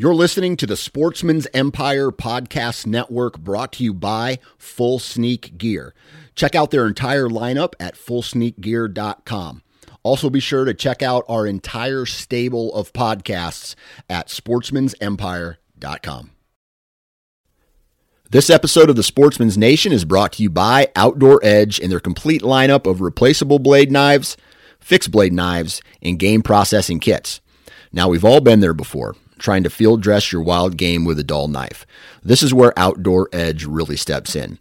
You're listening to the Sportsman's Empire Podcast Network brought to you by Full Sneak Gear. Check out their entire lineup at fullsneakgear.com. Also, be sure to check out our entire stable of podcasts at sportsmansempire.com. This episode of the Sportsman's Nation is brought to you by Outdoor Edge and their complete lineup of replaceable blade knives, fixed blade knives, and game processing kits. Now, we've all been there before, trying to field dress your wild game with a dull knife. This is where Outdoor Edge really steps in.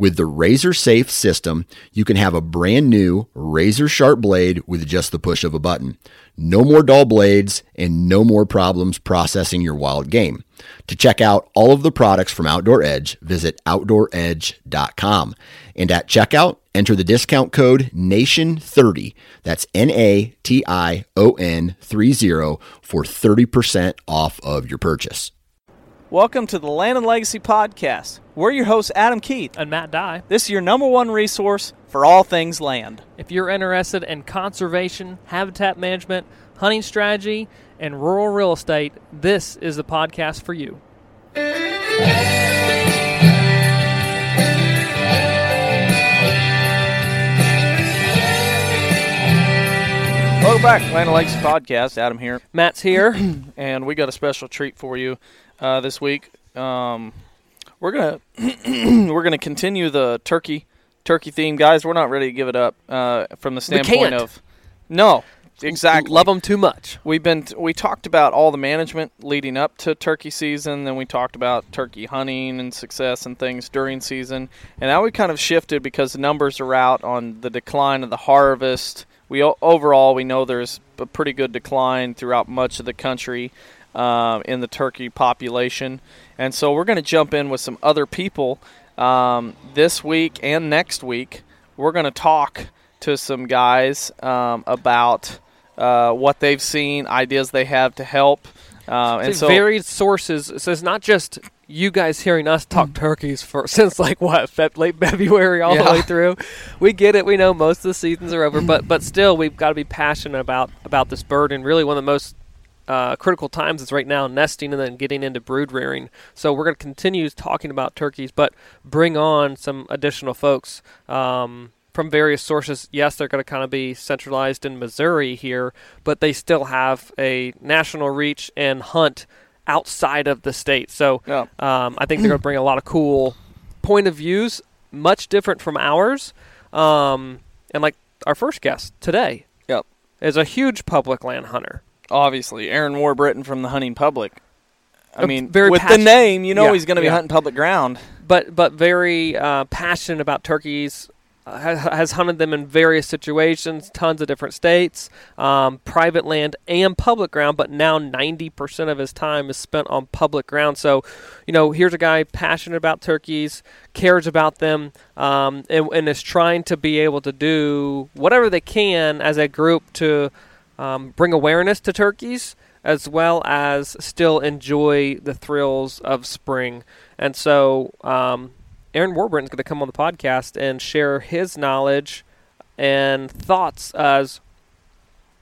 With the razor safe system, you can have a brand new razor sharp blade with just the push of a button. No more dull blades and no more problems processing your wild game. To check out all of the products from Outdoor Edge, visit OutdoorEdge.com. And at checkout, enter the discount code NATION30. That's N A T I O N 30 for 30% off of your purchase. Welcome to the Land and Legacy Podcast. We're your hosts, Adam Keith. and Matt Dye. This is your number one resource for all things land. If you're interested in conservation, habitat management, hunting strategy, and rural real estate, this is the podcast for you. Welcome back, Land and Legacy Podcast. Adam here, Matt's here. and we got a special treat for you uh, this week. Um, we're gonna we're gonna continue the turkey turkey theme, guys. We're not ready to give it up uh, from the standpoint of no, exactly. Love them too much. We've been we talked about all the management leading up to turkey season, then we talked about turkey hunting and success and things during season, and now we kind of shifted because the numbers are out on the decline of the harvest. We overall we know there's a pretty good decline throughout much of the country um, in the turkey population, and so we're going to jump in with some other people um, this week and next week. We're going to talk to some guys um, about uh, what they've seen, ideas they have to help. Uh, and It's so, varied sources. So it's not just you guys hearing us talk turkeys for since like what Feb- late February all Yeah. the way through. We get it. We know most of the seasons are over, but but still we've got to be passionate about about this bird. And really, one of the most uh, critical times is right now nesting and then getting into brood rearing. So we're going to continue talking about turkeys, but bring on some additional folks. Um, from various sources, yes, they're going to kind of be centralized in Missouri here, but they still have a national reach and hunt outside of the state. So Yeah. um, I think they're going to bring a lot of cool point of views, much different from ours. Um, and like our first guest today Yep. is a huge public land hunter. Obviously, Aaron Warbritton from the Hunting Public. I mean, very with the name, you know Yeah, he's going to be yeah. hunting public ground. but but very uh, passionate about turkeys. Uh, has, has hunted them in various situations, tons of different states, um, private land and public ground. But now ninety percent of his time is spent on public ground. So, you know, here's a guy passionate about turkeys, cares about them, um, and, and is trying to be able to do whatever they can as a group to um, bring awareness to turkeys as well as still enjoy the thrills of spring. And so, um, Aaron is going to come on the podcast and share his knowledge and thoughts as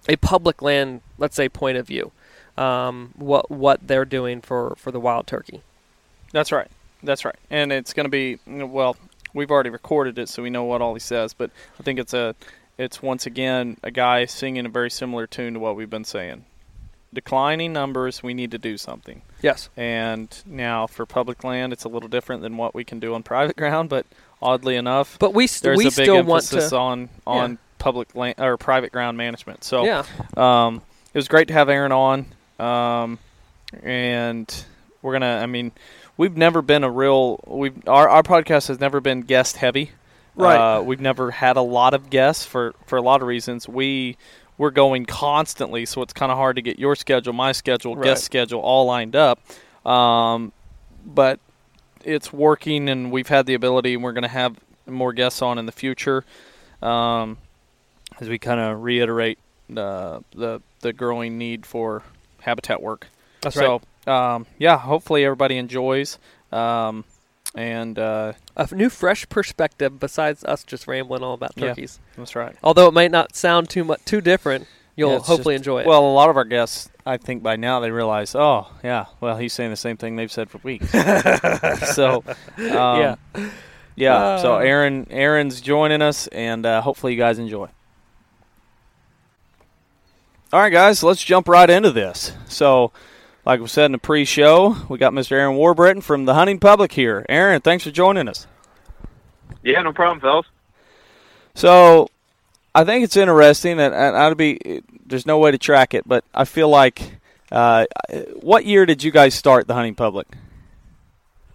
a public land, let's say, point of view. Um, what what they're doing for, for the wild turkey. That's right. That's right. And it's going to be well. We've already recorded it, so we know what all he says. But I think it's a, it's once again a guy singing a very similar tune to what we've been saying. Declining numbers. We need to do something. Yes. And now for public land, it's a little different than what we can do on private ground. But oddly enough, But we, st- there's we a big still want emphasis to. on on public land or private ground management. So Yeah. um, it was great to have Aaron on, um, and we're gonna. I mean, we've never been a real. We our our podcast has never been guest heavy. Right. Uh, we've never had a lot of guests for for a lot of reasons. We we're going constantly, so it's kind of hard to get your schedule, my schedule, Right. guest schedule all lined up. Um, but it's working, and we've had the ability, and we're going to have more guests on in the future. Um, as we kind of reiterate the the the growing need for habitat work. That's so, um, yeah, hopefully everybody enjoys. Um, and uh, A new, fresh perspective besides us just rambling all about Yeah. turkeys. that's right. Although it might not sound too much too different. You'll Yeah, hopefully just- enjoy it. Well, a lot of our guests, I think by now they realize, oh yeah, well he's saying the same thing they've said for weeks. so, um, yeah. yeah. so Uh. Aaron, Aaron's joining us, and uh, hopefully you guys enjoy. All right, guys, let's jump right into this. So, like we said in the pre-show, we got Mr. Aaron Warbritton from the Hunting Public here. Aaron, thanks for joining us. Yeah, no problem, fellas. So, I think it's interesting, and, and I'd be there's no way to track it, but I feel like, uh, what year did you guys start the hunting public?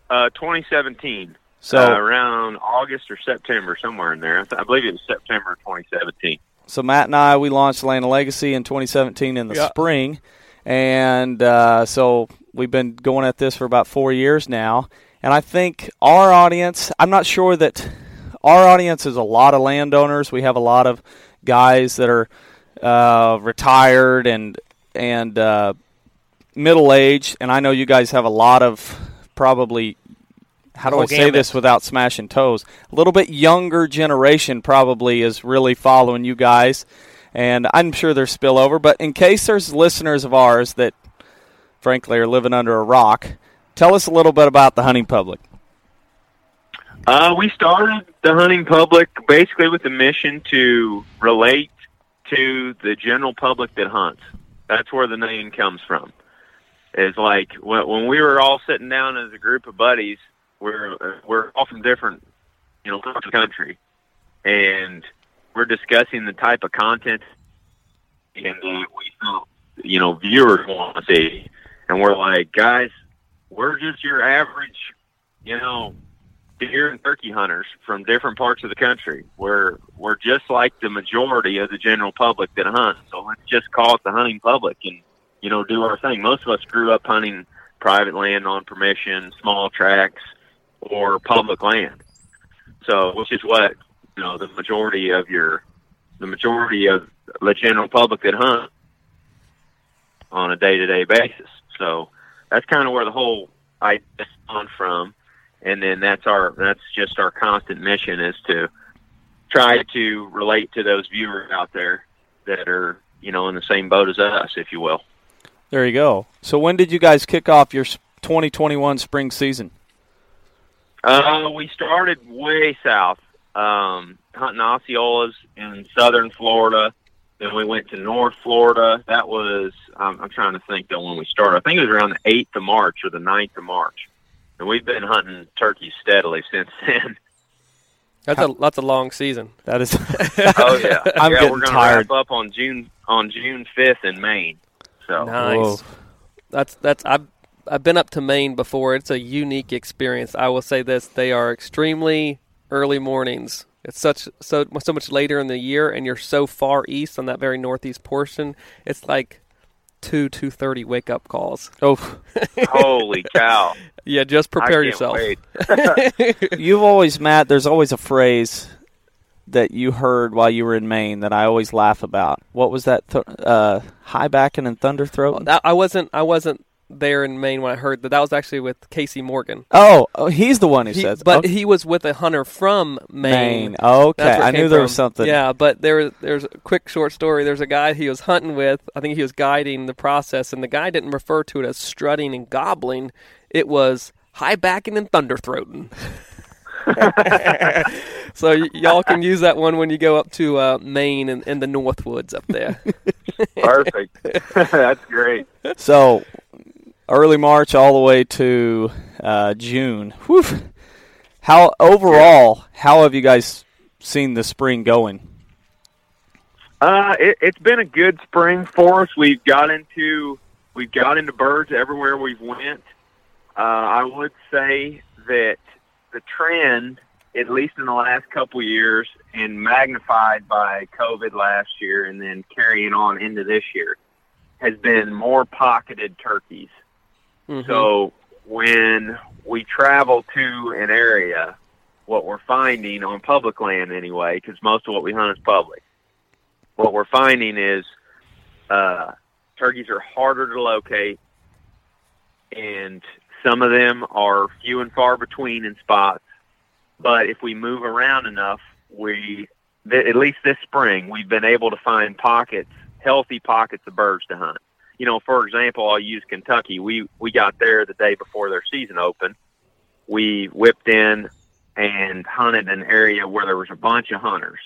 Uh, 2017. So, uh, around August or September, somewhere in there. I, th- I believe it was September 2017. so Matt and I we launched Land and Legacy in 2017 in the Yeah. spring, and uh, so we've been going at this for about four years now. And I think our audience, I'm not sure that our audience is a lot of landowners. We have a lot of guys that are uh, retired and and uh, middle aged, and I know you guys have a lot of probably. How do I say gamut. this without smashing toes? A little bit younger generation probably is really following you guys, and I'm sure there's spillover. But in case there's listeners of ours that, frankly, are living under a rock, tell us a little bit about the hunting public. Uh, we started the hunting public basically with the mission to relate to the general public that hunts. That's where the name comes from. It's like when, we were all sitting down as a group of buddies, we're we're all from different, you know, parts of the country, and we're discussing the type of content and uh, we felt, you know, viewers want to see, and we're like, guys, we're just your average, you know, deer and turkey hunters from different parts of the country. We're we're just like the majority of the general public that hunt. So let's just call it the hunting public and you know do our thing. Most of us grew up hunting private land on permission, small tracts, or public land. So which is what you know the majority of your the majority of the general public that hunt on a day to day basis. So that's kind of where the whole idea on from and then that's our that's just our constant mission is to try to relate to those viewers out there that are you know in the same boat as us if you will There you go. So when did you guys kick off your 2021 spring season? uh we started way south um hunting osceolas in southern florida then we went to north florida that was um, i'm trying to think though when we started i think it was around the 8th of march or the 9th of march and we've been hunting turkeys steadily since then That's a that's a long season. That is. Oh yeah, I'm yeah. getting we're gonna tired. wrap up on June on June fifth in Maine. So Nice. Whoa. That's that's I've I've been up to Maine before. It's a unique experience. I will say this: they are extremely early mornings. It's such so so much later in the year, and you're so far east on that very northeast portion. It's like two two thirty wake up calls. Oh, holy cow! Yeah, just I prepare can't yourself. wait. you've always, Matt. There's always a phrase that you heard while you were in Maine that I always laugh about. What was that? Th- uh, high backing and thunder throat. That- I wasn't I wasn't there in Maine when I heard that. That was actually with Casey Morgan. Oh, oh, he's the one who He- says. but okay. he was with a hunter from Maine. Maine. Okay, That's where it I knew there from. was something. Yeah, but there there's a quick short story. There's a guy he was hunting with. I think he was guiding the process, and the guy didn't refer to it as strutting and gobbling. It was high backing and thunder throating. so y- y'all can use that one when you go up to uh, Maine and, and the Northwoods up there. Perfect. That's great. So early March all the way to uh, June. Whew. How overall? How have you guys seen the spring going? Uh, it, it's been a good spring for us. We've got into we've got into birds everywhere we've went. Uh, I would say that the trend, at least in the last couple years, and magnified by COVID last year, and then carrying on into this year, has been more pocketed turkeys. Mhm. So when we travel to an area, what we're finding on public land anyway, because most of what we hunt is public, what we're finding is uh, turkeys are harder to locate, and some of them are few and far between in spots. But if we move around enough, we th- at least this spring we've been able to find pockets healthy pockets of birds to hunt. You know, for example, I'll use Kentucky. We we got there the day before their season opened. We whipped in and hunted an area where there was a bunch of hunters,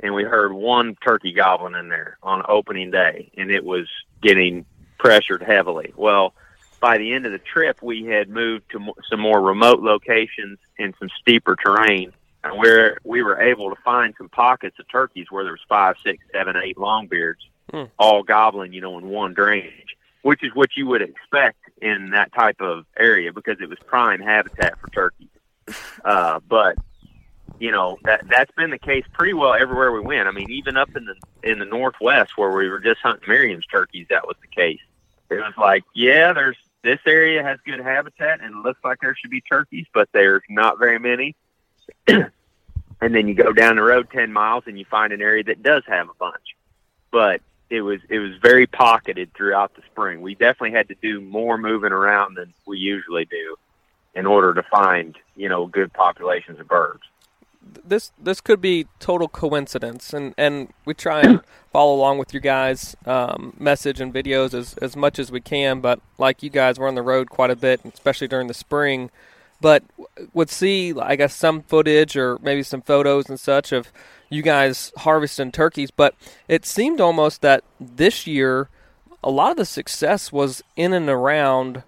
and we heard one turkey gobbling in there on opening day, and it was getting pressured heavily. Well, by the end of the trip, we had moved to some more remote locations and some steeper terrain, and where we were able to find some pockets of turkeys where there was five, six, seven, eight longbeards, Hmm. all gobbling, you know, in one drainage, which is what you would expect in that type of area because it was prime habitat for turkeys. Uh, but you know that that's been the case pretty well everywhere we went. I mean, even up in the in the northwest where we were just hunting Merriam's turkeys, that was the case. It was like, yeah, there's this area has good habitat and it looks like there should be turkeys, but there's not very many. and then you go down the road ten miles and you find an area that does have a bunch. But it was it was very pocketed throughout the spring. We definitely had to do more moving around than we usually do in order to find, you know, good populations of birds. this this could be total coincidence, and and we try and follow along with you guys' um, message and videos as as much as we can. But like you guys, we're on the road quite a bit, especially during the spring. But would see, I guess, some footage or maybe some photos and such of you guys harvesting turkeys. But it seemed almost that this year, a lot of the success was in and around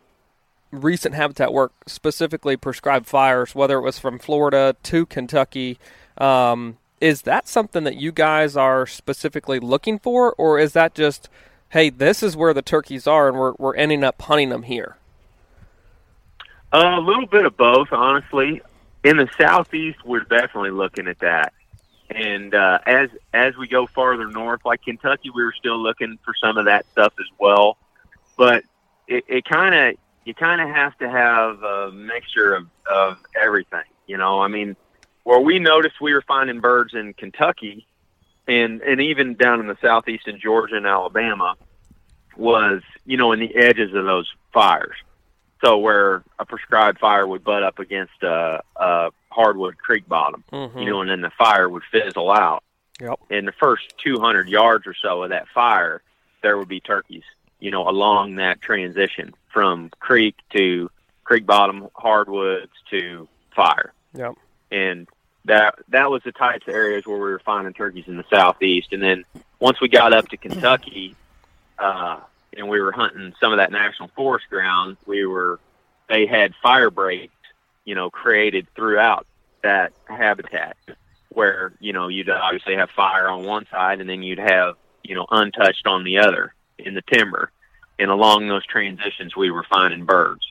recent habitat work, specifically prescribed fires, whether it was from Florida to Kentucky. Um, is that something that you guys are specifically looking for, or is that just, hey, this is where the turkeys are, and we're we're ending up hunting them here? Uh, a little bit of both, honestly. In the southeast, we're definitely looking at that. And uh, as as we go farther north, like Kentucky, we were still looking for some of that stuff as well. But it, it kind of you kind of have to have a mixture of of everything. You know, I mean, where we noticed we were finding birds in Kentucky, and and even down in the southeast in Georgia and Alabama, was you know in the edges of those fires. So where a prescribed fire would butt up against a, a hardwood creek bottom, Mm-hmm. you know, and then the fire would fizzle out. Yep. In the first 200 yards or so of that fire, there would be turkeys, you know, along that transition from creek to creek bottom hardwoods to fire. Yep. And that that was the types of areas where we were finding turkeys in the southeast. And then once we got up to Kentucky, uh, and we were hunting some of that national forest ground, we were they had fire breaks, you know, created throughout that habitat where, you know, you'd obviously have fire on one side and then you'd have, you know, untouched on the other in the timber. And along those transitions we were finding birds.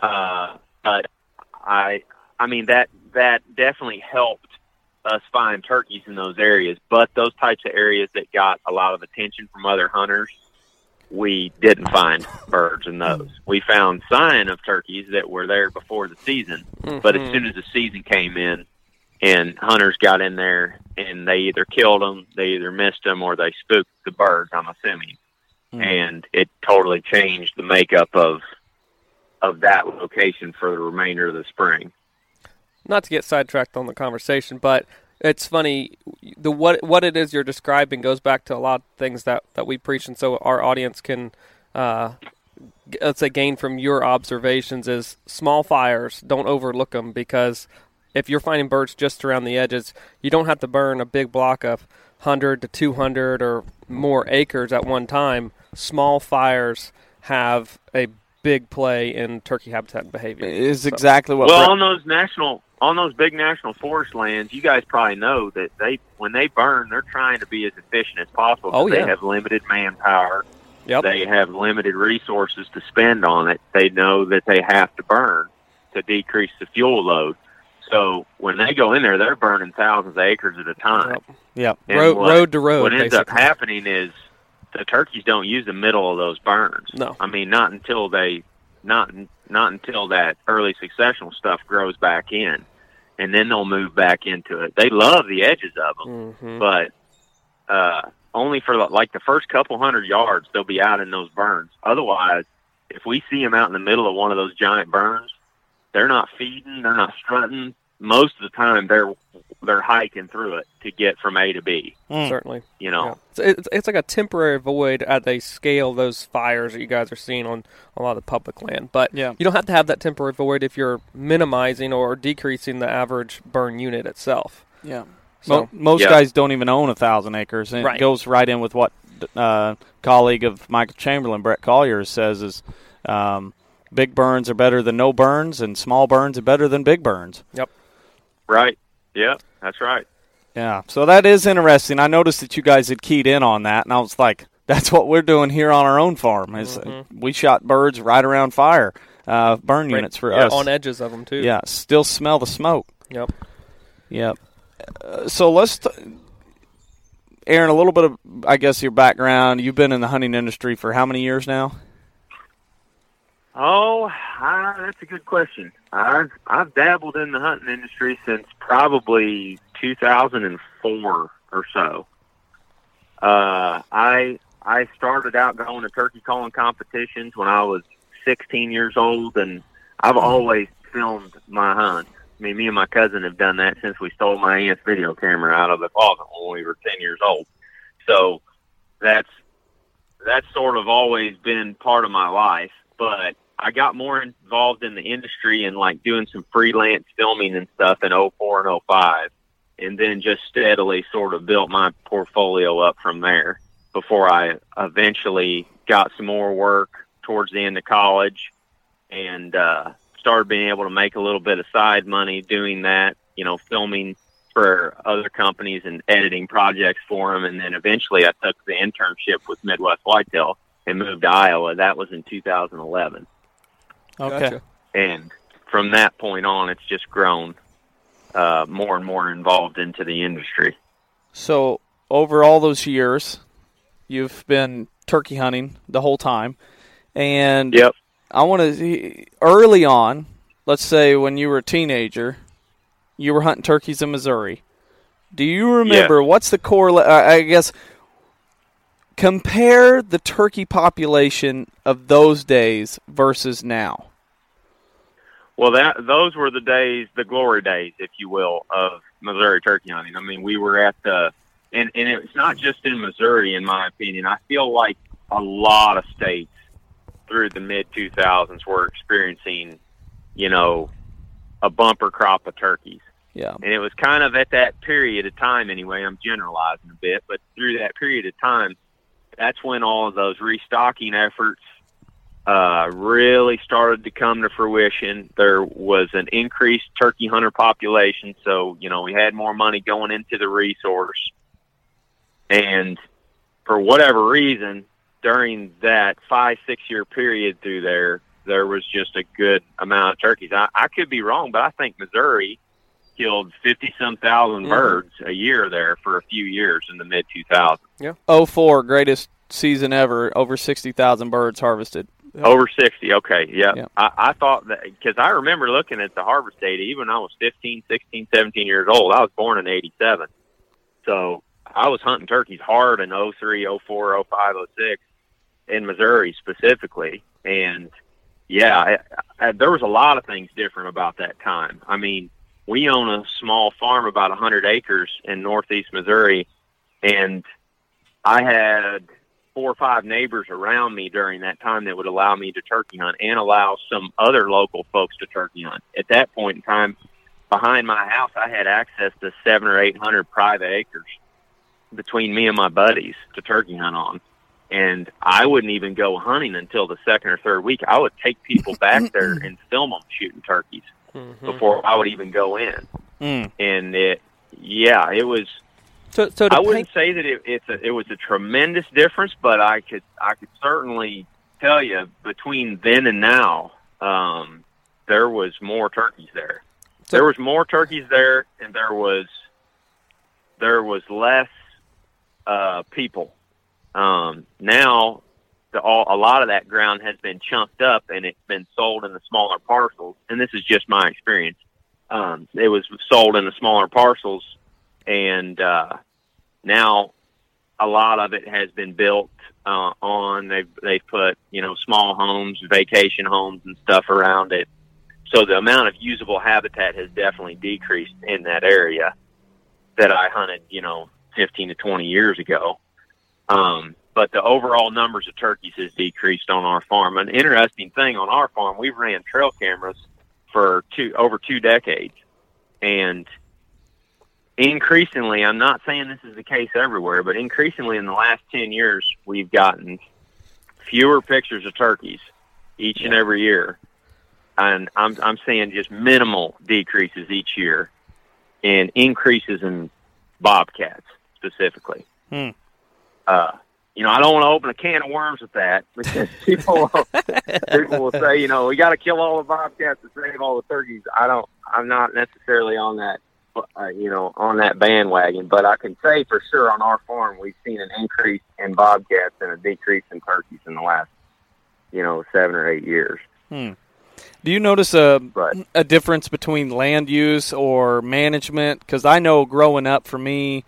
Uh but I I mean that that definitely helped us find turkeys in those areas, but those types of areas that got a lot of attention from other hunters we didn't find birds in those. We found sign of turkeys that were there before the season, but as Mhm. soon as the season came in and hunters got in there and they either killed them, they either missed them, or they spooked the birds, I'm assuming. And it totally changed the makeup of of that location for the remainder of the spring. not to get sidetracked on the conversation, but it's funny the what what it is you're describing goes back to a lot of things that that we preach, and so our audience can. Uh, let's say gain from your observations is small fires don't overlook them because if you're finding birds just around the edges you don't have to burn a big block of 100 to 200 or more acres at one time small fires have a big play in turkey habitat behavior Is So- exactly what. well, Brett- on those national, on those big national forest lands, you guys probably know that they, when they burn, they're trying to be as efficient as possible. Oh, yeah. They have limited manpower. Yep. They have limited resources to spend on it. They know that they have to burn to decrease the fuel load. So when they go in there, they're burning thousands of acres at a time. Yep. Yep. Road, what- road to road. what ends up happening is the turkeys don't use the middle of those burns. No. I mean not until they not not until that early successional stuff grows back in, and then they'll move back into it. They love the edges of them, Mhm. but uh, only for like the first couple hundred yards they'll be out in those burns. Otherwise, if we see them out in the middle of one of those giant burns, they're not feeding, they're not strutting. Most of the time, they're they're hiking through it to get from A to B. Mm. Certainly. You know, Yeah. It's, it's, it's like a temporary void as they scale those fires that you guys are seeing on a lot of the public land. But Yeah. you don't have to have that temporary void if you're minimizing or decreasing the average burn unit itself. Yeah. So- Mo- most Yeah. guys don't even own a thousand acres, and Right. it goes right in with what uh, colleague of Michael Chamberlain, Bret Collier, says is um, big burns are better than no burns, and small burns are better than big burns. Yep. Right? Yeah, that's right. Yeah, so that is interesting. I noticed that you guys had keyed in on that, and I was like, "That's what we're doing here on our own farm. Is uh, we shot birds right around fire, uh, burn Right. units for Yeah, us. on edges of them too. yeah, still smell the smoke. Yep. Yep. Uh, so let's, t- Aaron, a little bit of, I guess, your background. You've been in the hunting industry for how many years now? Oh, uh, that's a good question. I've I've dabbled in the hunting industry since probably 2004 or so. Uh, I I started out going to turkey calling competitions when I was 16 years old, and I've always filmed my hunts. I mean, me and my cousin have done that since we stole my aunt's video camera out of the closet when we were 10 years old. So that's that's sort of always been part of my life. But I got more involved in the industry and like doing some freelance filming and stuff in 04 and 05 and then just steadily sort of built my portfolio up from there before I eventually got some more work towards the end of college and uh started being able to make a little bit of side money doing that, you know, filming for other companies and editing projects for them and then eventually I took the internship with Midwest Whitetail and moved to Iowa. That was in 2011 Okay. Gotcha. and from that point on, it's just grown uh, more and more involved into the industry. So over all those years, you've been turkey hunting the whole time, and Yep. I want to early on. Let's say when you were a teenager, you were hunting turkeys in Missouri. Do you remember what's the correlate? I guess compare the turkey population of those days versus now. Well, that those were the days, the glory days, if you will, of Missouri turkey hunting. I mean, we were at the, and and it's not just in Missouri, in my opinion. I feel like a lot of states through the mid 2000s were experiencing, you know, a bumper crop of turkeys. Yeah. And it was kind of at that period of time, anyway. I'm generalizing a bit, but through that period of time, that's when all of those restocking efforts uh, really started to come to fruition. There was an increased turkey hunter population, so you know we had more money going into the resource, and for whatever reason, during that five six year period through there, there was just a good amount of turkeys. I, I could be wrong, but I think Missouri killed fifty some 1000 Mhm. birds a year there for a few years in the mid two thousands. 04 greatest season ever. Over sixty thousand birds harvested. Over 60. Okay. Yeah. Yeah. I, I thought that because I remember looking at the harvest data even when I was 15, 16, 17 years old. I was born in 87. So I was hunting turkeys hard in 03, 04, 05, 06 in Missouri specifically. And yeah, I, I, there was a lot of things different about that time. I mean, we own a small farm about 100 acres in northeast Missouri. And I had four or five neighbors around me during that time that would allow me to turkey hunt and allow some other local folks to turkey hunt. At that point in time, behind my house, I had access to seven or eight hundred private acres between me and my buddies to turkey hunt on. And I wouldn't even go hunting until the second or third week. I would take people back there and film them shooting turkeys Mhm. before I would even go in. Mm. And it, yeah, it was So, so I wouldn't say that it, it's a, it was a tremendous difference, but I could I could certainly tell you between then and now, um, there was more turkeys there. So- there was more turkeys there, and there was there was less uh, people. Um, now, the, all, a lot of that ground has been chunked up, and it's been sold in the smaller parcels. And this is just my experience. Um, it was sold in the smaller parcels, and uh, now a lot of it has been built uh, on. They've they've put you know small homes, vacation homes, and stuff around it. So the amount of usable habitat has definitely decreased in that area. that I hunted, you know, 15 to 20 years ago. Um, but the overall numbers of turkeys has decreased on our farm. An interesting thing on our farm, we've ran trail cameras for two over two decades, and increasingly, I'm not saying this is the case everywhere, but increasingly in the last 10 years, we've gotten fewer pictures of turkeys each and every year, and I'm I'm seeing just minimal decreases each year, and increases in bobcats specifically. Hmm. Uh, you know, I don't want to open a can of worms with that because people people will say, you know, we got to kill all the bobcats to save all the turkeys. I don't. I'm not necessarily on that, uh, you know, on that bandwagon. But I can say for sure on our farm we've seen an increase in bobcats and a decrease in turkeys in the last, you know, seven or eight years. Hmm. Do you notice a But a difference between land use or management? Because I know growing up for me,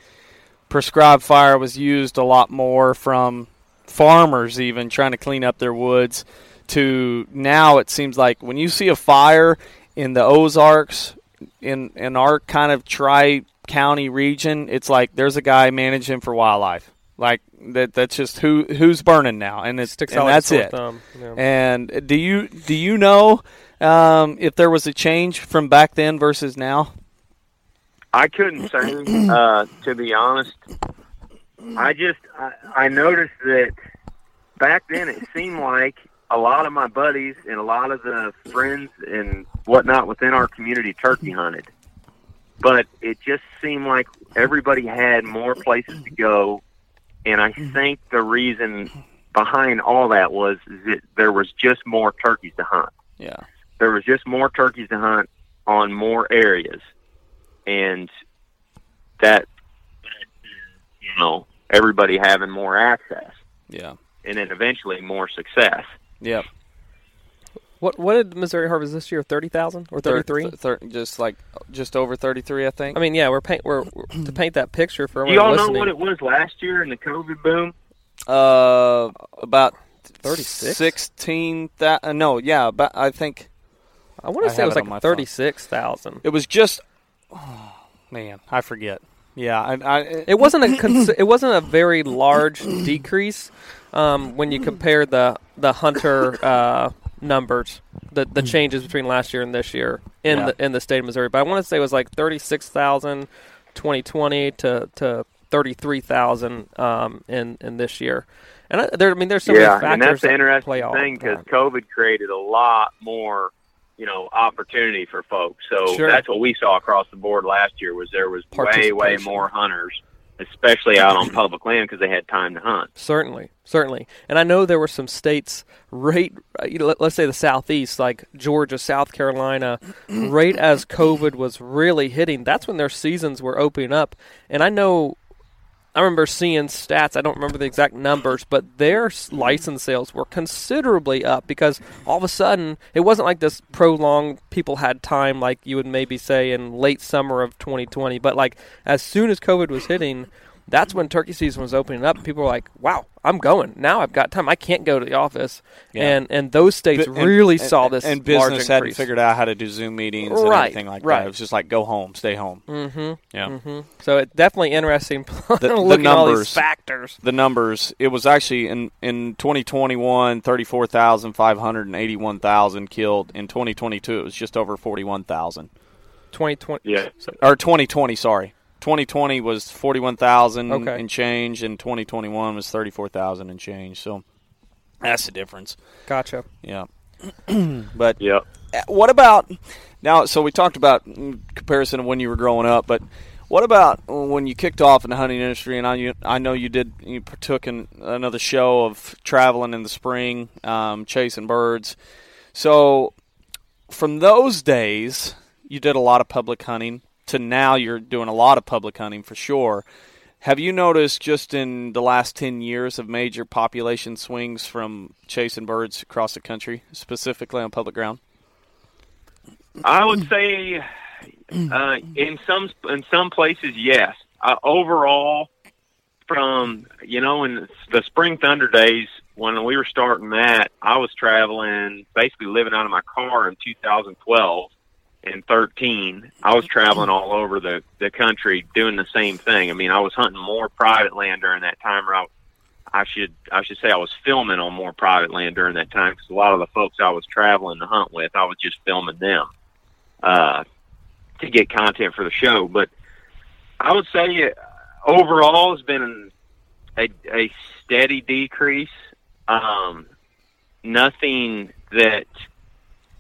prescribed fire was used a lot more from farmers, even trying to clean up their woods. To now, it seems like when you see a fire in the Ozarks, in in our kind of tri county region, it's like there's a guy managing for wildlife. Like that. That's just who who's burning now, and it Sticks and out that's sore it. thumb, yeah. And do you do you know um, if there was a change from back then versus now? I couldn't say, uh, to be honest. I just I, I noticed that back then it seemed like a lot of my buddies and a lot of the friends and whatnot within our community turkey hunted, but it just seemed like everybody had more places to go, and I mm-hmm. think the reason behind all that was that there was just more turkeys to hunt Yeah. there was just more turkeys to hunt on more areas, and that you know everybody having more access, Yeah. and then eventually more success. Yep. What what did Missouri harvest this year? Thirty thousand or thirty three? Thir- thir- just like just over thirty three, I think. I mean, yeah, we're paint we're, we're- to paint that picture for Do you everyone all know what it was last year in the COVID boom? uh, about 36? sixteen. That uh, no, yeah, but I think I want to say it was it like phone. thirty six thousand. it was just. Oh, man, I forget. Yeah, I, I It wasn't a cons- it wasn't a very large decrease um, when you compare the the hunter uh, numbers, the the changes between last year and this year in Yeah. the in the state of Missouri. But I want to say it was like 36,000 2020 to to thirty three thousand um, in in this year. And I, there, I mean, there's so yeah, many factors and that's the that interesting play thing because. COVID created a lot more, you know, opportunity for folks. So Sure. that's what we saw across the board last year was there was way, way more hunters, especially out on public land because they had time to hunt. Certainly, certainly. And I know there were some states right, let- let's say the southeast, like Georgia, South Carolina, right as COVID was really hitting. That's when their seasons were opening up. And I know, I remember seeing stats. I don't remember the exact numbers, but their license sales were considerably up because all of a sudden it wasn't like this prolonged. People had time, like you would maybe say in late summer of 2020. But like as soon as COVID was hitting, that's when turkey season was opening up. People were like, "Wow, I'm going now. I've got time. I can't go to the office." Yeah. And and those states Bi- and- really and- saw this and large business hadn't figured out how to do Zoom meetings and Right, everything like right. that. It was just like go home, stay home. Mm-hmm. Yeah. Mm-hmm. So it's definitely interesting the looking at all these numbers- factors. the numbers, it was actually in in 2021, 34,581,000 killed. In 2022, it was just over 41,000. 2020. Yeah. Or 2020, sorry. 2020 was 41,000 Okay. and change, and 2021 was 34,000 and change. So that's the difference. Gotcha. Yeah. but Yep. Uh, what about now? So we talked about mm, comparison of when you were growing up, but what about when you kicked off in the hunting industry? And I, you, I know you did. You partook in another show of traveling in the spring, um, chasing birds. So from those days, you did a lot of public hunting. To now, you're doing a lot of public hunting for sure. Have you noticed just in the last 10 years of major population swings from chasing birds across the country, specifically on public ground? I would say uh, in some in some places, yes. Uh, overall, from you know, in the spring thunder days when we were starting that, I was traveling, basically living out of my car in 2012, and 13, I was traveling all over the the country doing the same thing. I mean, I was hunting more private land during that time. Or I, I should I should say I was filming on more private land during that time because a lot of the folks I was traveling to hunt with, I was just filming them uh, to get content for the show. But I would say uh, overall has been a, a steady decrease. Um, nothing that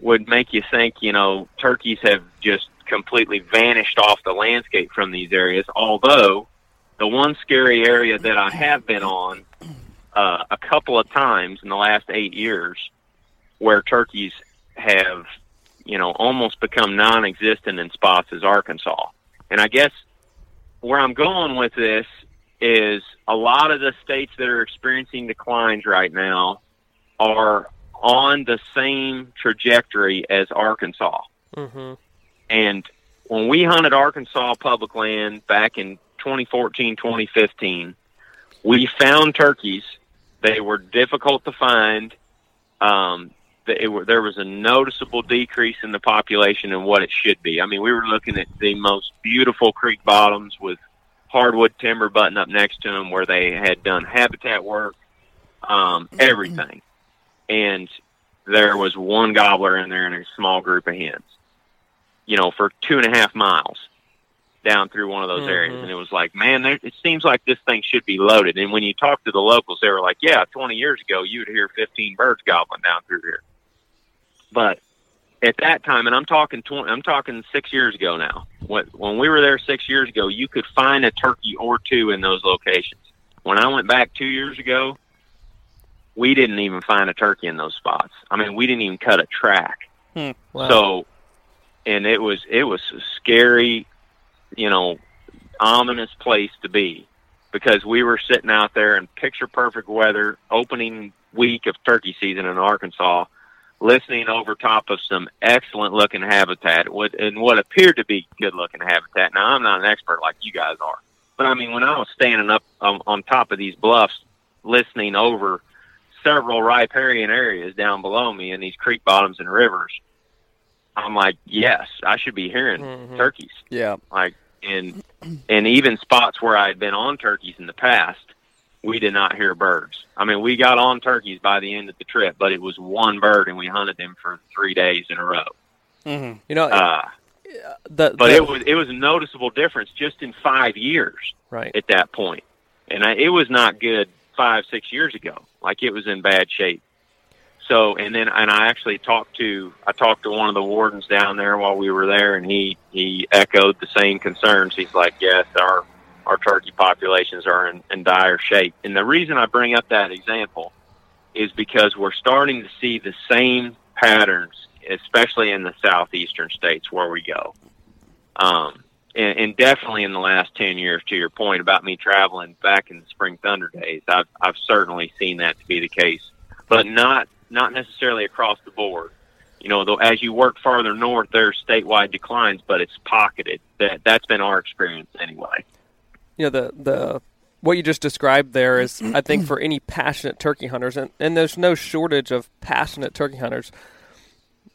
would make you think, you know, turkeys have just completely vanished off the landscape from these areas. Although the one scary area that I have been on uh, a couple of times in the last eight years, where turkeys have, you know, almost become non-existent in spots is Arkansas. And I guess where I'm going with this is a lot of the states that are experiencing declines right now are on the same trajectory as Arkansas. Mm-hmm. And when we hunted Arkansas public land back in 2014, 2015, we found turkeys. They were difficult to find. Um, it there was a noticeable decrease in the population and what it should be. I mean, we were looking at the most beautiful creek bottoms with hardwood timber button up next to them where they had done habitat work, um, everything and there was one gobbler in there and a small group of hens. You know, for two and a half miles down through one of those mm-hmm. areas, and it was like, man, there, it seems like this thing should be loaded. And when you talk to the locals, they were like, yeah, 20 years ago, you'd hear 15 birds gobbling down through here. But at that time, and I'm talking 20, I'm talking six years ago now. When we were there six years ago, you could find a turkey or two in those locations. When I went back two years ago, we didn't even find a turkey in those spots. I mean, we didn't even cut a track. Hmm. Wow. So, and it was it was a scary, you know, ominous place to be because we were sitting out there in picture perfect weather, opening week of turkey season in Arkansas, listening over top of some excellent looking habitat and what appeared to be good looking habitat. Now, I'm not an expert like you guys are, but I mean, when I was standing up um, on top of these bluffs, listening over several riparian areas down below me in these creek bottoms and rivers. I'm like, yes, I should be hearing mm-hmm. turkeys. Yeah. Like, and and even spots where I had been on turkeys in the past, we did not hear birds. I mean, we got on turkeys by the end of the trip, but it was one bird, and we hunted them for three days in a row. Mm-hmm. You know, uh, the, but it was it was a noticeable difference just in five years. Right at that point, and I, it was not good five six years ago like it was in bad shape. So, and then, and I actually talked to, I talked to one of the wardens down there while we were there, and he he echoed the same concerns. He's like, yes, our our turkey populations are in, in dire shape. And the reason I bring up that example is because we're starting to see the same patterns, especially in the southeastern states where we go. Um, and, and definitely in the last 10 years, to your point about me traveling back in the spring thunder days, I've, I've certainly seen that to be the case, but not, not necessarily across the board. You know, though, as you work farther north, there's statewide declines, but it's pocketed. That that's been our experience anyway. You know, the the what you just described there is, I think, for any passionate turkey hunters, and, and there's no shortage of passionate turkey hunters.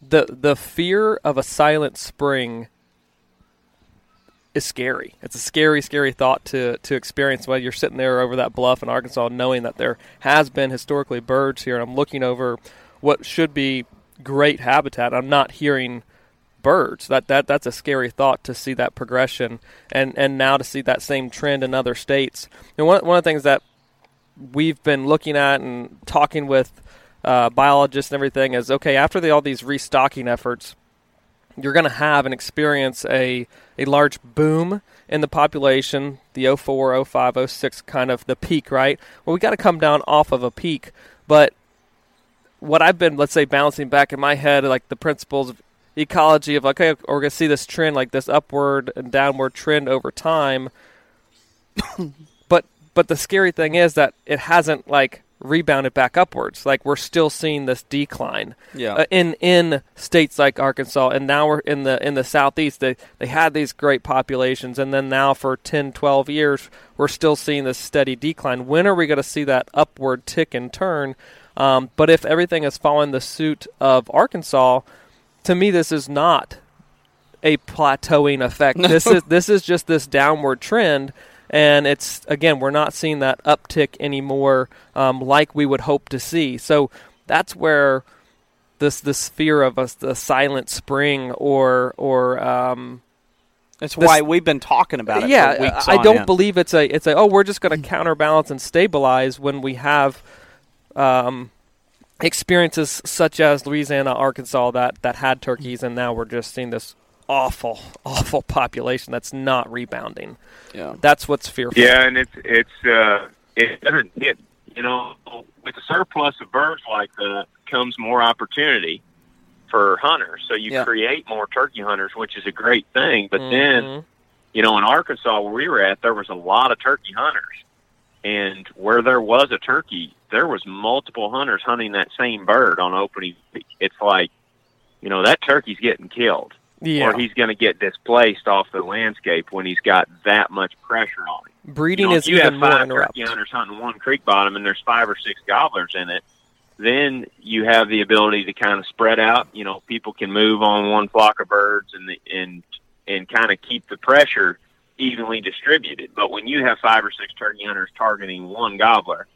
The the fear of a silent spring is scary. It's a scary, scary thought to to experience while you're sitting there over that bluff in Arkansas, knowing that there has been historically birds here, and I'm looking over what should be great habitat. I'm not hearing birds. That that that's a scary thought to see that progression, and and now to see that same trend in other states. And one one of the things that we've been looking at and talking with uh, biologists and everything is okay after the, all these restocking efforts you're going to have and experience a, a large boom in the population, the 04, 05, 06 kind of the peak, right? Well, we got to come down off of a peak. But what I've been, let's say, balancing back in my head, like the principles of ecology of, okay, we're going to see this trend, like this upward and downward trend over time. but but the scary thing is that it hasn't like rebounded back upwards. Like we're still seeing this decline. Yeah. Uh, in in states like Arkansas and now we're in the in the southeast they they had these great populations and then now for 10 12 years we're still seeing this steady decline. When are we going to see that upward tick and turn? Um, but if everything is following the suit of Arkansas, to me this is not a plateauing effect. This is this is just this downward trend, and it's again we're not seeing that uptick anymore um, like we would hope to see. So that's where this this fear of us the silent spring or or um, That's This- why we've been talking about it. yeah, for weeks I on don't end. believe it's a it's a oh we're just going to counterbalance and stabilize when we have um, experiences such as Louisiana, Arkansas that that had turkeys, and now we're just seeing this awful awful population that's not rebounding. Yeah. That's what's fearful. Yeah, and it's it's uh it doesn't it you know with a surplus of birds like that comes more opportunity for hunters. So you Yeah. create more turkey hunters, which is a great thing. But then Mhm. you know in Arkansas where we were at, there was a lot of turkey hunters, and where there was a turkey, there was multiple hunters hunting that same bird on opening week. It's like you know that turkey's getting killed yeah, or he's going to get displaced off the landscape when he's got that much pressure on him. breeding You know, is if you even have five turkey hunters hunting one creek bottom and there's five or six gobblers in it, then you have the ability to kind of spread out. You know, people can move on one flock of birds and the, and and kind of keep the pressure evenly distributed. But when you have five or six turkey hunters targeting one gobbler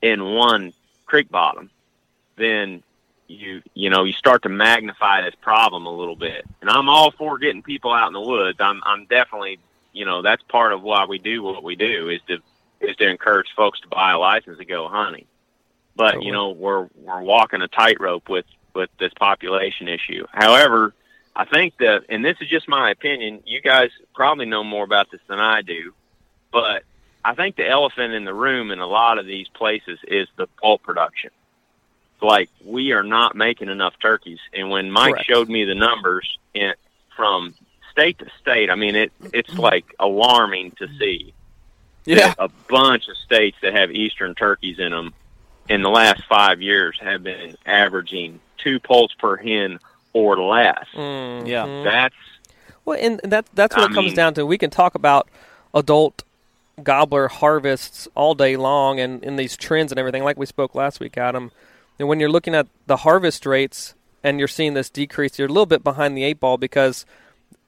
in one creek bottom, then you you know you start to magnify this problem a little bit. And I'm all for getting people out in the woods. I'm I'm definitely you know that's part of why we do what we do is to is to encourage folks to buy a license to go hunting. But Totally. you know we're we're walking a tightrope with with this population issue. However, I think that, and this is just my opinion. You guys probably know more about this than I do, but I think the elephant in the room in a lot of these places is the poult production. Like we are not making enough turkeys, and when Mike Correct. showed me the numbers in, from state to state, I mean it it's like alarming to see Yeah. a bunch of states that have eastern turkeys in them in the last five years have been averaging two poults per hen or less. Mhm. Yeah. That's Well, and that that's what I it comes mean- down to. We can talk about adult gobbler harvests all day long and in these trends and everything, like we spoke last week, Adam. And when you're looking at the harvest rates and you're seeing this decrease, you're a little bit behind the eight ball because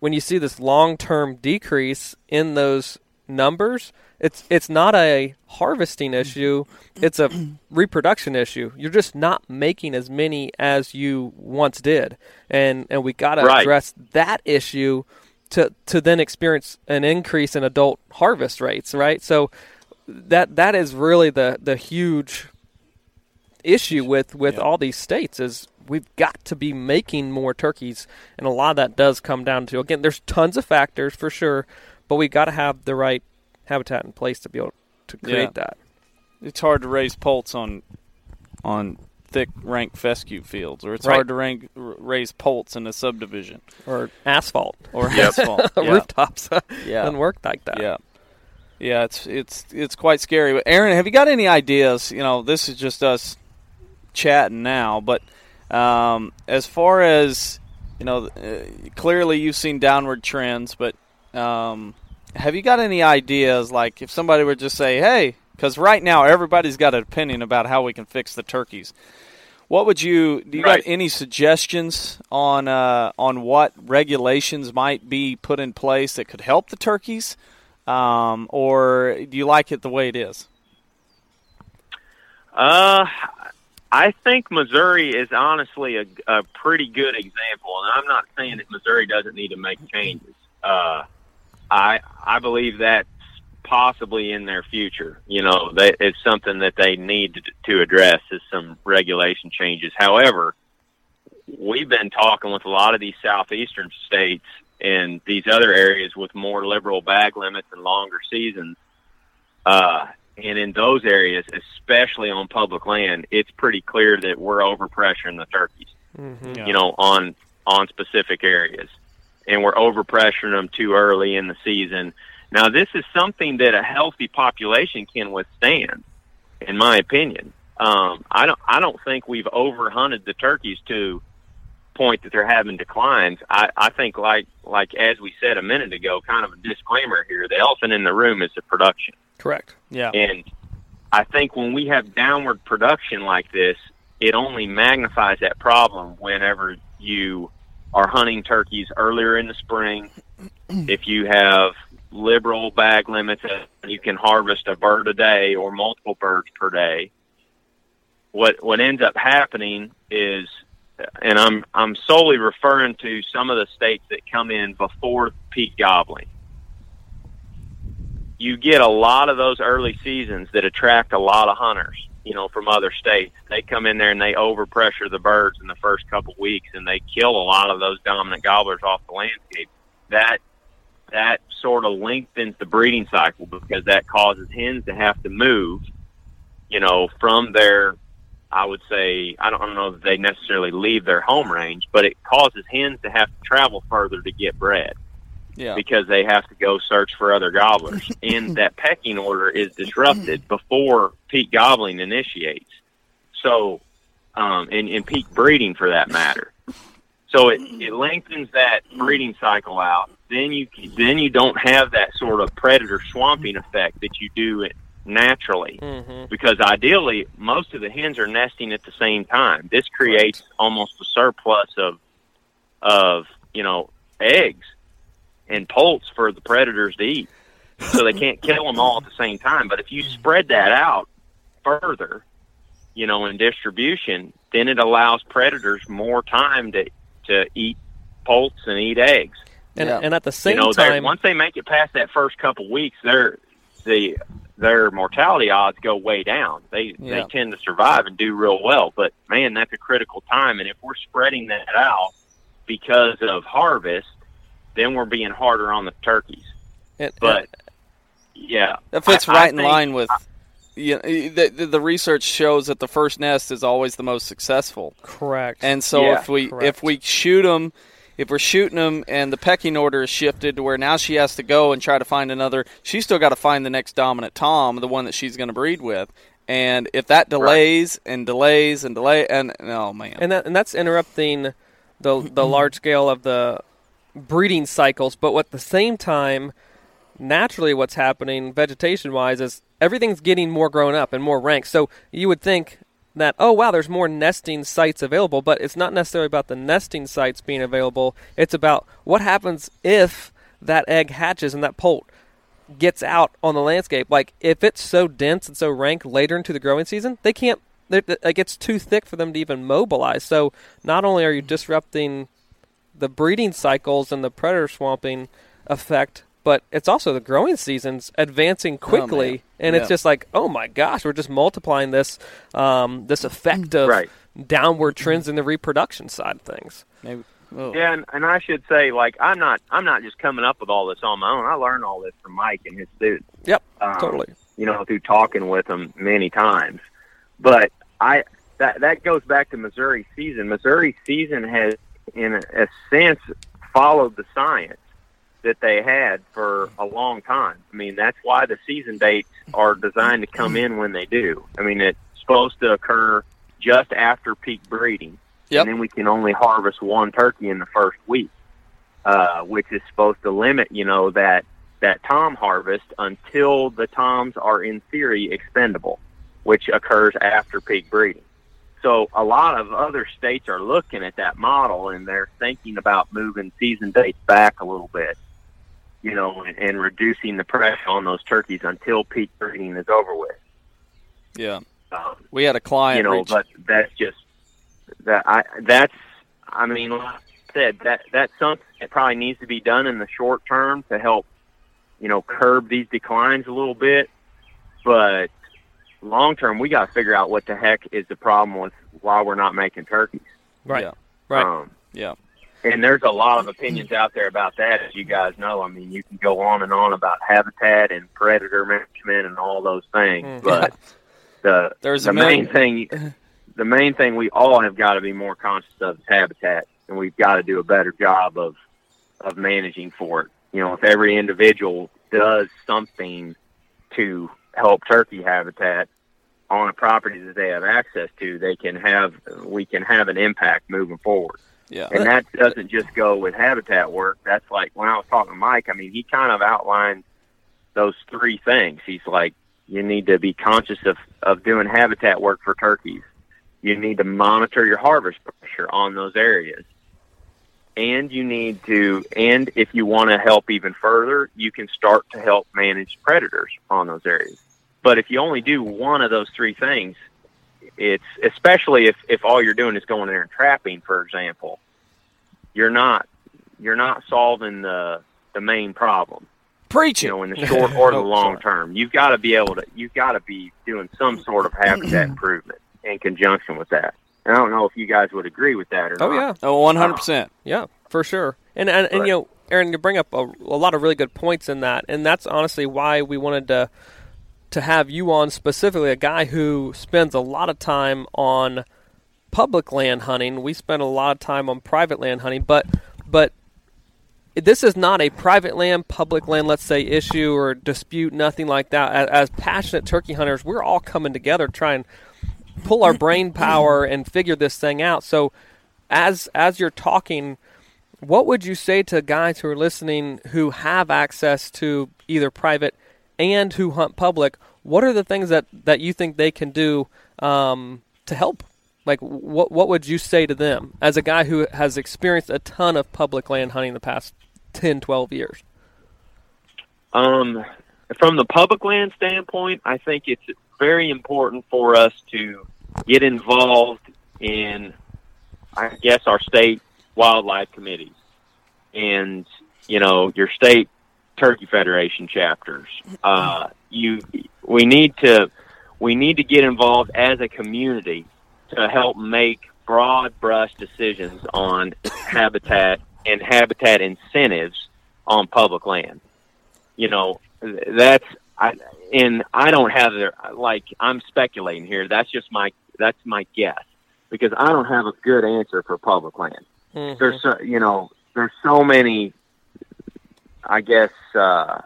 when you see this long term decrease in those numbers, it's it's not a harvesting mm. issue, it's a reproduction issue. You're just not making as many as you once did. And and we gotta Right. address that issue to to then experience an increase in adult harvest rates, right? So that that is really the the huge issue with with Yeah. all these states is we've got to be making more turkeys and a lot of that does come down to again there's tons of factors for sure but we've got to have the right habitat in place to be able to create Yeah. that It's hard to raise poults on on thick rank fescue fields, or it's Right. hard to rank, r- raise poults in a subdivision or asphalt or Yep. asphalt. yeah. rooftops uh, Yeah. doesn't work like that Yeah. Yeah, it's it's it's quite scary. But Aaron, have you got any ideas? You know, this is just us chatting now, but um, as far as you know, uh, clearly you've seen downward trends, but um, have you got any ideas? Like, if somebody would just say, "Hey," because right now everybody's got an opinion about how we can fix the turkeys. What would you? Do you Right. got any suggestions on uh, on what regulations might be put in place that could help the turkeys, um, or do you like it the way it is? Uh, I think Missouri is honestly a, a pretty good example, and I'm not saying that Missouri doesn't need to make changes. Uh, I I believe that's possibly in their future. You know, that it's something that they need to, to address is some regulation changes. However, we've been talking with a lot of these southeastern states and these other areas with more liberal bag limits and longer seasons. Uh, and in those areas, especially on public land, it's pretty clear that we're overpressuring the turkeys. hmm Yeah. You know, on on specific areas, and we're overpressuring them too early in the season. Now, this is something that a healthy population can withstand, in my opinion. Um, I don't I don't think we've overhunted the turkeys to point that they're having declines. I, I think like like as we said a minute ago, kind of a disclaimer here, the elephant in the room is the production. Correct Yeah. And I think when we have downward production like this, it only magnifies that problem whenever you are hunting turkeys earlier in the spring. if you have liberal bag limits, you can harvest a bird a day or multiple birds per day. What what ends up happening is, and I'm I'm solely referring to some of the states that come in before peak gobbling. You get a lot of those early seasons that attract a lot of hunters you know, from other states. They come in there and they overpressure the birds in the first couple weeks, and they kill a lot of those dominant gobblers off the landscape. That that sort of lengthens the breeding cycle because that causes hens to have to move, you know, from their. I would say I don't know if they necessarily leave their home range, but it causes hens to have to travel further to get bred yeah. because they have to go search for other gobblers. and that pecking order is disrupted before peak gobbling initiates. So, um, and, and peak breeding for that matter. So it, it lengthens that breeding cycle out. Then you then you don't have that sort of predator swamping effect that you do it naturally, Mm-hmm. because ideally most of the hens are nesting at the same time. This creates almost a surplus of of you know eggs and poults for the predators to eat. So they can't kill them all at the same time. But if you spread that out further, you know, in distribution, then it allows predators more time to to eat poults and eat eggs. And, Yeah. and at the same you know, time, once they make it past that first couple weeks, their the their mortality odds go way down. They Yeah. they tend to survive and do real well. But man, that's a critical time. And if we're spreading that out because of harvest, then we're being harder on the turkeys. and- But uh, yeah, That fits I- I right in line with. You know, the, the the research shows that the first nest is always the most successful, correct. and so Yeah, if we correct. if we shoot them, if we're shooting them, and the pecking order is shifted to where now she has to go and try to find another, she's still got to find the next dominant tom, the one that she's going to breed with, and if that delays and delays and delay, and oh man, and that and that's interrupting the the large scale of the breeding cycles. But at the same time, naturally, what's happening vegetation wise is everything's getting more grown up and more ranked. So you would think that oh wow, there's more nesting sites available, but it's not necessarily about the nesting sites being available. It's about what happens if that egg hatches and that poult gets out on the landscape. Like if it's so dense and so rank later into the growing season, they can't. Like it's too thick for them to even mobilize. So not only are you disrupting the breeding cycles and the predator swamping effect, but it's also the growing seasons advancing quickly, man. and Yeah. it's just like, oh my gosh, we're just multiplying this um, this effect of Right. downward trends in the reproduction side of things. maybe. Oh. Yeah, and, and I should say, like, I'm not, I'm not just coming up with all this on my own. I learned all this from Mike and his students. Yep, um, totally. You know, through talking with them many times. But I, that that goes back to Missouri season. Missouri season has, in a, sense, followed the science that they had for a long time. I mean, that's why the season dates are designed to come in when they do. I mean, it's supposed to occur just after peak breeding Yep. and then we can only harvest one turkey in the first week, uh, which is supposed to limit, you know, that that tom harvest until the toms are in theory expendable, which occurs after peak breeding. So a lot of other states are looking at that model and they're thinking about moving season dates back a little bit, you know, and, and reducing the pressure on those turkeys until peak breeding is over with. Yeah, Um, we had a client. you know, reach- but that's just that I that's I mean, like I said, that that's something that probably needs to be done in the short term to help, you know, curb these declines a little bit. But long term, we got to figure out what the heck is the problem with why we're not making turkeys. Right, Yeah. right. Um, yeah, and there's a lot of opinions out there about that, as you guys know. I mean, you can go on and on about habitat and predator management and all those things, Mhm. but the There's the main million- thing the main thing we all have got to be more conscious of is habitat and we've got to do a better job of of managing for it you know if every individual does something to help turkey habitat on a property that they have access to they can have we can have an impact moving forward yeah, and that doesn't just go with habitat work. That's like when I was talking to Mike, I mean, he kind of outlined those three things. He's like, you need to be conscious of, of doing habitat work for turkeys. You need to monitor your harvest pressure on those areas. And you need to, and if you want to help even further, you can start to help manage predators on those areas. But if you only do one of those three things, it's especially if, if all you're doing is going in there and trapping, for example, you're not you're not solving the the main problem. Preaching. You know, in the short or the Oh, long term, you've got to be able to you've got to be doing some sort of habitat improvement in conjunction with that. And I don't know if you guys would agree with that or not. Oh not. yeah, Oh, one hundred percent. Uh, yeah, for sure. And and, and Right. you know, Aaron, you bring up a, a lot of really good points in that, and that's honestly why we wanted to to have you on specifically, a guy who spends a lot of time on public land hunting. We spend a lot of time on private land hunting, but but this is not a private land, public land, let's say, issue or dispute, nothing like that. As, as passionate turkey hunters, we're all coming together trying pull our brain power and figure this thing out. So, as as you're talking, what would you say to guys who are listening who have access to either private and who hunt public? What are the things that, that you think they can do um, to help? Like, what what would you say to them as a guy who has experienced a ton of public land hunting the past 10, 12 years? Um, from the public land standpoint, I think it's very important for us to get involved in, I guess, our state wildlife committees and you know your state turkey federation chapters. Uh, you, we need to, we need to get involved as a community to help make broad brush decisions on habitat and habitat incentives on public land you know that's I and I don't have the like I'm speculating here. That's just my that's my guess because I don't have a good answer for public land. Mhm. There's so, you know there's so many I guess uh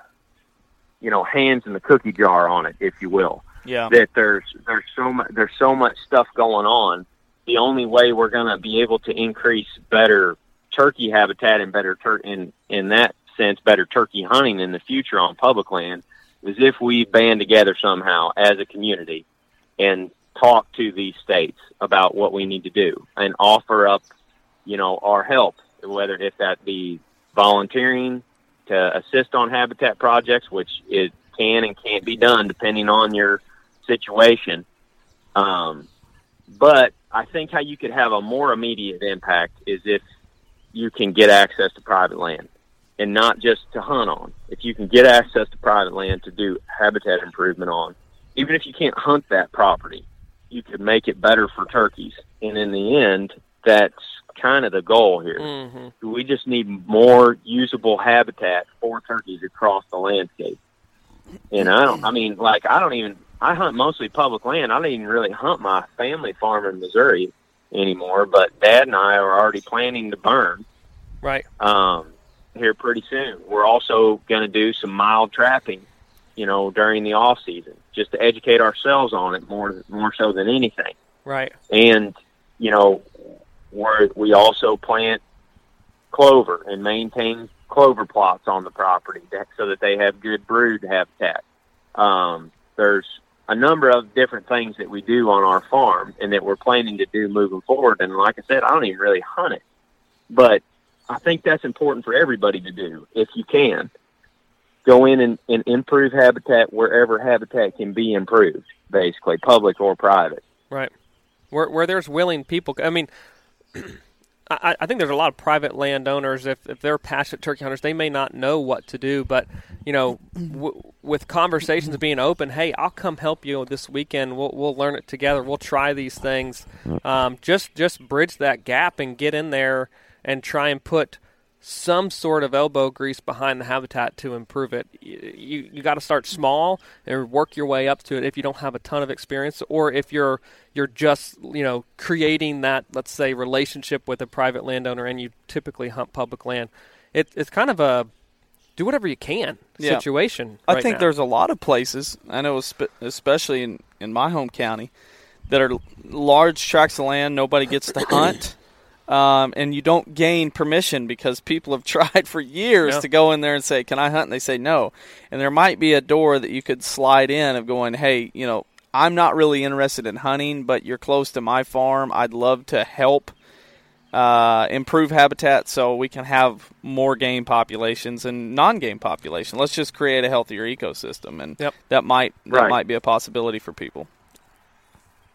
you know hands in the cookie jar on it if you will Yeah. that there's there's so much there's so much stuff going on. The only way we're going to be able to increase better turkey habitat and better tur- in in that sense better turkey hunting in the future on public land is if we band together somehow as a community and talk to these states about what we need to do and offer up you know our help whether if that be volunteering to assist on habitat projects which it can and can't be done depending on your situation. Um, but I think how you could have a more immediate impact is if you can get access to private land and not just to hunt on. If you can get access to private land to do habitat improvement on, even if you can't hunt that property, you could make it better for turkeys. And in the end, that's kind of the goal here. Mhm. We just need more usable habitat for turkeys across the landscape. And I don't, I mean, like, I don't even, I hunt mostly public land. I don't even really hunt my family farm in Missouri anymore, but dad and I are already planning to burn Right. um, here pretty soon. We're also going to do some mild trapping, you know, during the off season, just to educate ourselves on it more, more so than anything Right. and you know we're, we also plant clover and maintain clover plots on the property that, so that they have good brood habitat. Um, there's a number of different things that we do on our farm and that we're planning to do moving forward. And like I said, I don't even really hunt it, but I think that's important for everybody to do if you can. Go in and, and improve habitat wherever habitat can be improved, basically, public or private. Right. Where where there's willing people. I mean, I, I think there's a lot of private landowners. If if they're passionate turkey hunters, they may not know what to do. But you know, w- with conversations being open, hey, I'll come help you this weekend. We'll we'll learn it together. We'll try these things. Um, just just bridge that gap and get in there and try and put some sort of elbow grease behind the habitat to improve it. You you, got to start small and work your way up to it if you don't have a ton of experience or if you're you're just, you know, creating that let's say relationship with a private landowner and you typically hunt public land. It, it's kind of a do whatever you can Yeah. situation. I right think now. there's a lot of places. I know, especially in in my home county, that are large tracts of land nobody gets to hunt, um, and you don't gain permission because people have tried for years Yeah. to go in there and say, "Can I hunt?" and they say no. And there might be a door that you could slide in of going, "Hey, you know, I'm not really interested in hunting, but you're close to my farm. I'd love to help." uh, improve habitat so we can have more game populations and non-game population. Let's just create a healthier ecosystem, and Yep. that might that Right. might be a possibility for people.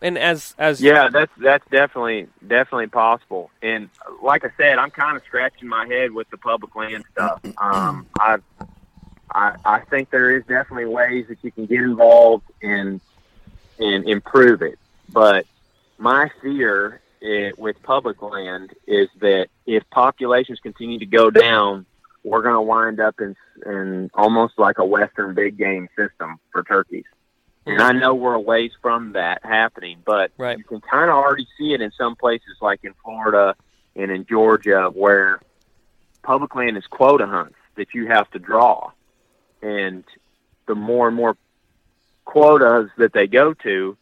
And as as Yeah, that's that's definitely definitely possible. And like I said, I'm kind of scratching my head with the public land stuff. Um, I, I I think there is definitely ways that you can get involved and and improve it. But my fear i with public land is that if populations continue to go down, we're going to wind up in in almost like a western big game system for turkeys. And I know we're a ways from that happening, but Right. you can kind of already see it in some places, like in Florida and in Georgia, where public land is quota hunts that you have to draw. And the more and more quotas that they go to,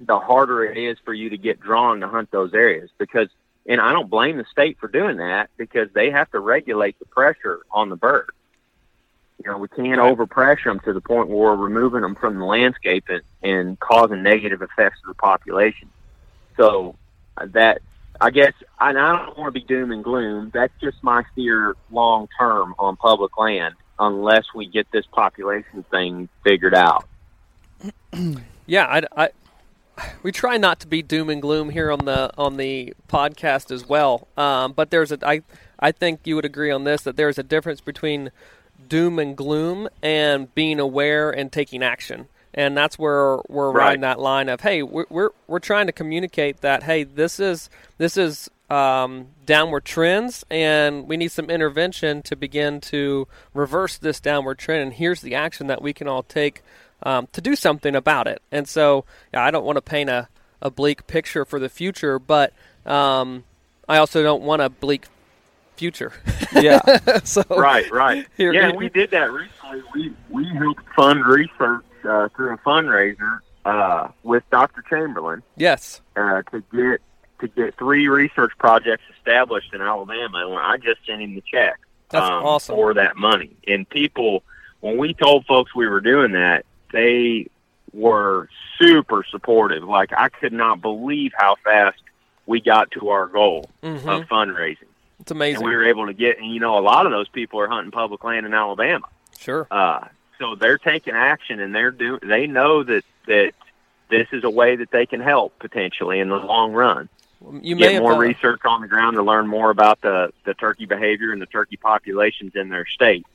the harder it is for you to get drawn to hunt those areas. Because, and I don't blame the state for doing that because they have to regulate the pressure on the bird. You know, we can't overpressure them to the point where we're removing them from the landscape and, and causing negative effects to the population. So uh, that, I guess, and I don't want to be doom and gloom. That's just my fear long term on public land, unless we get this population thing figured out. Yeah, I, I- we try not to be doom and gloom here on the on the podcast as well. Um, but there's a I I think you would agree on this that there's a difference between doom and gloom and being aware and taking action. And that's where we're Right. riding that line of hey, we're, we're we're trying to communicate that hey, this is this is um, downward trends, and we need some intervention to begin to reverse this downward trend. And here's the action that we can all take um, to do something about it. And so, yeah, I don't want to paint a, a bleak picture for the future, but um, I also don't want a bleak future. Yeah, so Right, right. Here- yeah, here- we did that recently. We we helped fund research uh, through a fundraiser uh, with Dr. Chamberlain yes, uh, to get to get three research projects established in Alabama, and I just sent him the check That's um, awesome. for that money. And people, when we told folks we were doing that, they were super supportive. Like I could not believe how fast we got to our goal hmm of fundraising, it's amazing. and we were able to get. And you know, a lot of those people are hunting public land in Alabama. sure. Uh, so they're taking action and they're doing. They know that that this is a way that they can help potentially in the long run. You may Get have more uh, research on the ground to learn more about the the turkey behavior and the turkey populations in their state.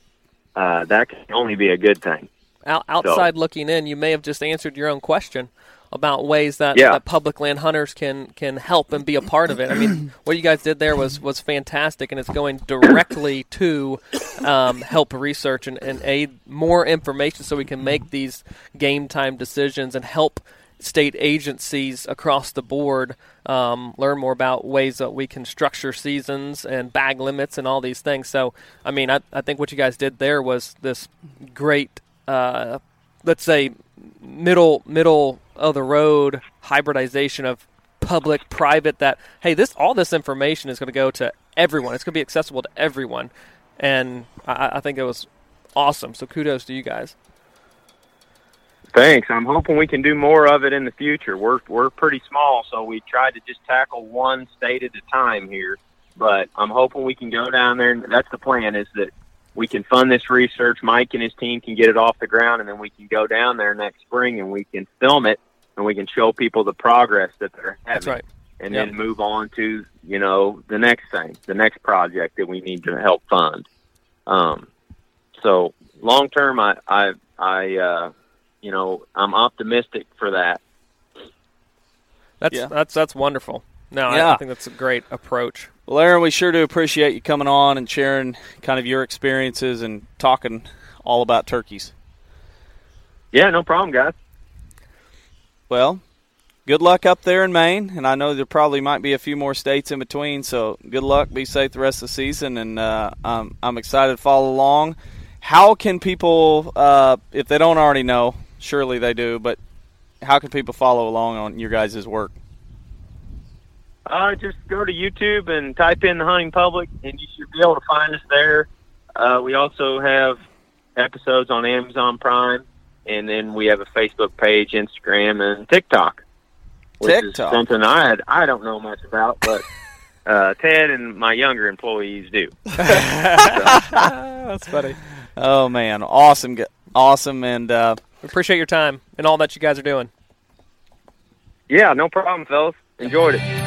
Uh, that can only be a good thing. out, outside looking in. You may have just answered your own question about ways that, Yeah. that public land hunters can can help and be a part of it. I mean, what you guys did there was was fantastic, and it's going directly to um, help research and, and aid more information so we can make these game time decisions and help state agencies across the board um, learn more about ways that we can structure seasons and bag limits and all these things. So, I mean, I, I think what you guys did there was this great, uh, let's say, middle middle of the road hybridization of public private. That hey, this all this information is going to go to everyone. It's going to be accessible to everyone, and I, I think it was awesome. So kudos to you guys. Thanks. I'm hoping we can do more of it in the future. We're we're pretty small, so we tried to just tackle one state at a time here. But I'm hoping we can go down there, and that's the plan. Is that we can fund this research. Mike and his team can get it off the ground, and then we can go down there next spring and we can film it, and we can show people the progress that they're having. That's right. and Yep. then move on to you know the next thing, the next project that we need to help fund. Um, so long term, I I I uh, you know I'm optimistic for that. That's Yeah. that's that's wonderful. No, I, I think that's a great approach. Well, Aaron, we sure do appreciate you coming on and sharing kind of your experiences and talking all about turkeys. Yeah, no problem, guys. Well, good luck up there in Maine, and I know there probably might be a few more states in between. So good luck, be safe the rest of the season, and uh, I'm I'm excited to follow along. How can people, uh, if they don't already know, surely they do, but how can people follow along on your guys' work? Uh, just go to YouTube and type in the hunting public, and you should be able to find us there. Uh, we also have episodes on Amazon Prime, and then we have a Facebook page, Instagram, and TikTok. Which TikTok. is something I I don't know much about, but uh, Ted and my younger employees do. That's funny. Oh man, awesome, awesome, and uh, appreciate your time and all that you guys are doing. Yeah, no problem, fellas. Enjoyed it.